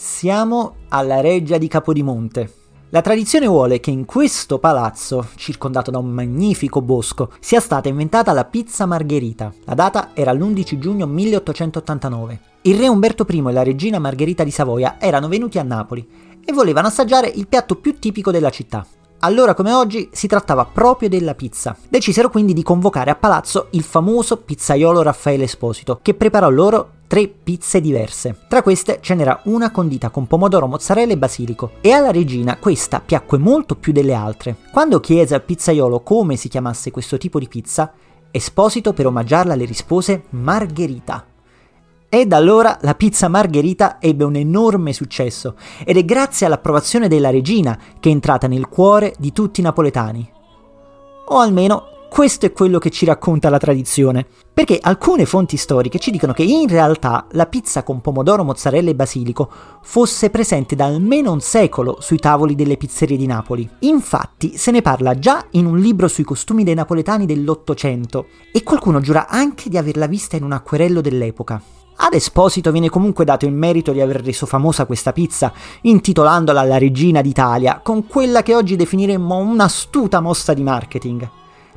Siamo alla reggia di Capodimonte. La tradizione vuole che in questo palazzo, circondato da un magnifico bosco, sia stata inventata la pizza margherita. La data era l'11 giugno 1889. Il re Umberto I e la regina Margherita di Savoia erano venuti a Napoli e volevano assaggiare il piatto più tipico della città. Allora come oggi si trattava proprio della pizza. Decisero quindi di convocare a palazzo il famoso pizzaiolo Raffaele Esposito, che preparò loro tre pizze diverse. Tra queste ce n'era una condita con pomodoro, mozzarella e basilico e alla regina questa piacque molto più delle altre. Quando chiese al pizzaiolo come si chiamasse questo tipo di pizza, Esposito per omaggiarla le rispose Margherita. E da allora la pizza margherita ebbe un enorme successo ed è grazie all'approvazione della regina che è entrata nel cuore di tutti i napoletani. O almeno questo è quello che ci racconta la tradizione, perché alcune fonti storiche ci dicono che in realtà la pizza con pomodoro, mozzarella e basilico fosse presente da almeno un secolo sui tavoli delle pizzerie di Napoli. Infatti se ne parla già in un libro sui costumi dei napoletani dell'Ottocento e qualcuno giura anche di averla vista in un acquerello dell'epoca. Ad Esposito viene comunque dato il merito di aver reso famosa questa pizza, intitolandola la Regina d'Italia, con quella che oggi definiremmo un'astuta mossa di marketing.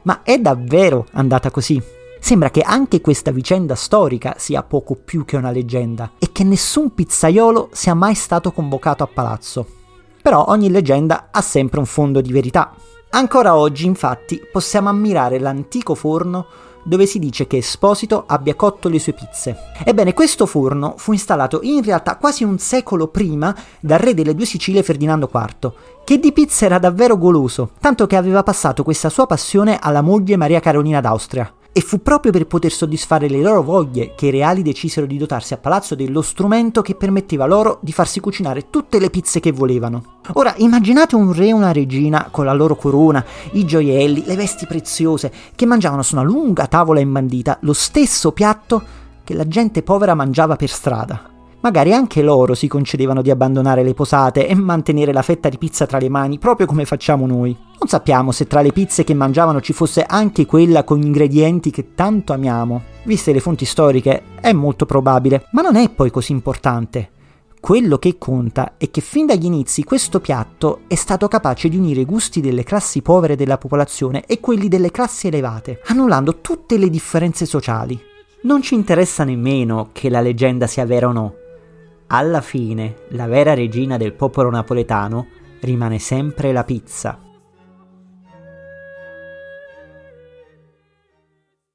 Ma è davvero andata così? Sembra che anche questa vicenda storica sia poco più che una leggenda e che nessun pizzaiolo sia mai stato convocato a palazzo. Però ogni leggenda ha sempre un fondo di verità. Ancora oggi, infatti, possiamo ammirare l'antico forno dove si dice che Esposito abbia cotto le sue pizze. Ebbene, questo forno fu installato in realtà quasi un secolo prima dal re delle due Sicilie Ferdinando IV, che di pizza era davvero goloso, tanto che aveva passato questa sua passione alla moglie Maria Carolina d'Austria. E fu proprio per poter soddisfare le loro voglie che i reali decisero di dotarsi a palazzo dello strumento che permetteva loro di farsi cucinare tutte le pizze che volevano. Ora immaginate un re e una regina con la loro corona, i gioielli, le vesti preziose, che mangiavano su una lunga tavola imbandita lo stesso piatto che la gente povera mangiava per strada. Magari anche loro si concedevano di abbandonare le posate e mantenere la fetta di pizza tra le mani, proprio come facciamo noi. Non sappiamo se tra le pizze che mangiavano ci fosse anche quella con ingredienti che tanto amiamo. Viste le fonti storiche, è molto probabile, ma non è poi così importante. Quello che conta è che fin dagli inizi questo piatto è stato capace di unire i gusti delle classi povere della popolazione e quelli delle classi elevate, annullando tutte le differenze sociali. Non ci interessa nemmeno che la leggenda sia vera o no, alla fine, la vera regina del popolo napoletano rimane sempre la pizza.